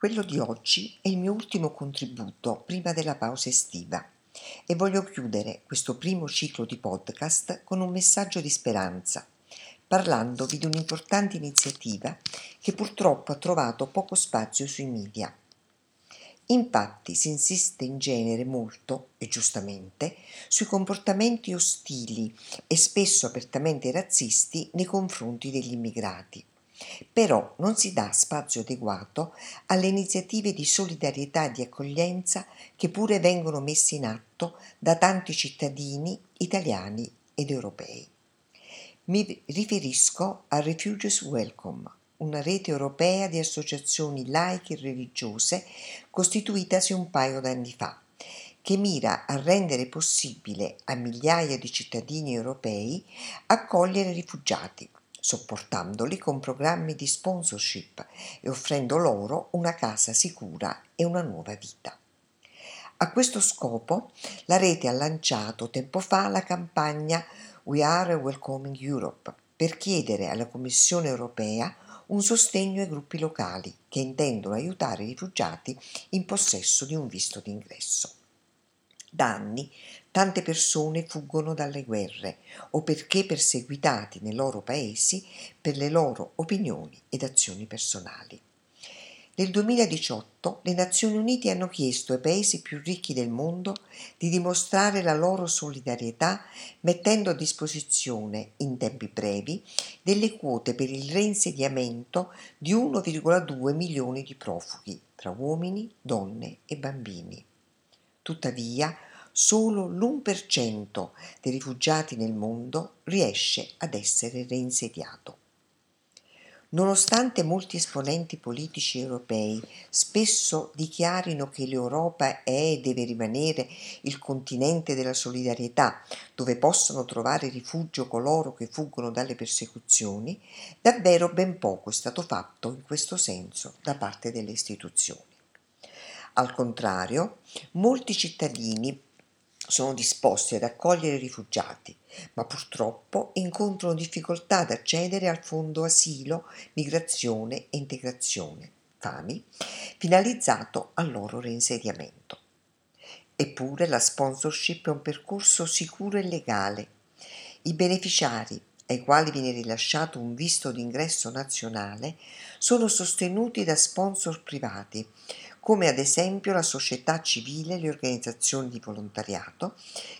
Quello di oggi è il mio ultimo contributo prima della pausa estiva e voglio chiudere questo primo ciclo di podcast con un messaggio di speranza, parlandovi di un'importante iniziativa che purtroppo ha trovato poco spazio sui media. Infatti si insiste in genere molto, e giustamente, sui comportamenti ostili e spesso apertamente razzisti nei confronti degli immigrati. Però non si dà spazio adeguato alle iniziative di solidarietà e di accoglienza che pure vengono messe in atto da tanti cittadini italiani ed europei. Mi riferisco a Refugees Welcome, una rete europea di associazioni laiche e religiose costituitasi un paio d'anni fa, che mira a rendere possibile a migliaia di cittadini europei accogliere rifugiati sopportandoli con programmi di sponsorship e offrendo loro una casa sicura e una nuova vita. A questo scopo la rete ha lanciato tempo fa la campagna We Are Welcoming Europe per chiedere alla Commissione europea un sostegno ai gruppi locali che intendono aiutare i rifugiati in possesso di un visto d'ingresso. Da anni tante persone fuggono dalle guerre o perché perseguitati nei loro paesi per le loro opinioni ed azioni personali. Nel 2018 le Nazioni Unite hanno chiesto ai paesi più ricchi del mondo di dimostrare la loro solidarietà mettendo a disposizione, in tempi brevi, delle quote per il reinsediamento di 1,2 milioni di profughi, tra uomini, donne e bambini. Tuttavia, solo l'1% dei rifugiati nel mondo riesce ad essere reinsediato. Nonostante molti esponenti politici europei spesso dichiarino che l'Europa è e deve rimanere il continente della solidarietà, dove possono trovare rifugio coloro che fuggono dalle persecuzioni, davvero ben poco è stato fatto in questo senso da parte delle istituzioni. Al contrario, molti cittadini sono disposti ad accogliere rifugiati, ma purtroppo incontrano difficoltà ad accedere al fondo asilo, migrazione e integrazione, FAMI, finalizzato al loro reinsediamento. Eppure la sponsorship è un percorso sicuro e legale. I beneficiari ai quali viene rilasciato un visto d'ingresso nazionale sono sostenuti da sponsor privati, come ad esempio la società civile e le organizzazioni di volontariato,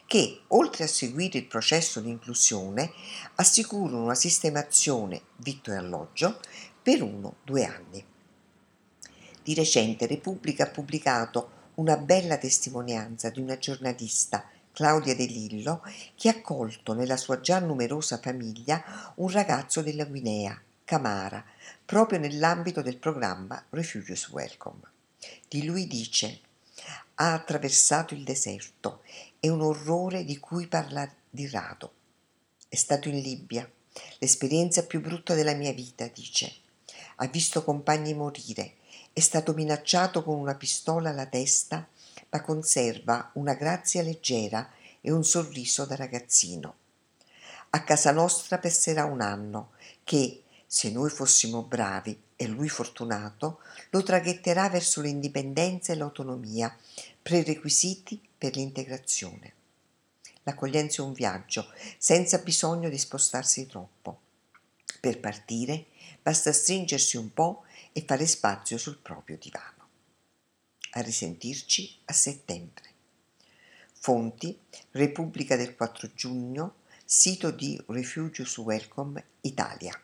che, oltre a seguire il processo di inclusione, assicurano una sistemazione vitto e alloggio per uno o due anni. Di recente Repubblica ha pubblicato una bella testimonianza di una giornalista Claudia De Lillo, che ha accolto nella sua già numerosa famiglia un ragazzo della Guinea, Camara, proprio nell'ambito del programma Refugees Welcome. Di lui dice ha attraversato il deserto, è un orrore di cui parla di rado. È stato in Libia, l'esperienza più brutta della mia vita, dice. Ha visto compagni morire, è stato minacciato con una pistola alla testa, ma conserva una grazia leggera e un sorriso da ragazzino. A casa nostra passerà un anno che, se noi fossimo bravi e lui fortunato, lo traghetterà verso l'indipendenza e l'autonomia, prerequisiti per l'integrazione. L'accoglienza è un viaggio, senza bisogno di spostarsi troppo. Per partire basta stringersi un po' e fare spazio sul proprio divano. A risentirci a settembre. Fonti Repubblica del 4 giugno, sito di Refugius Welcome Italia.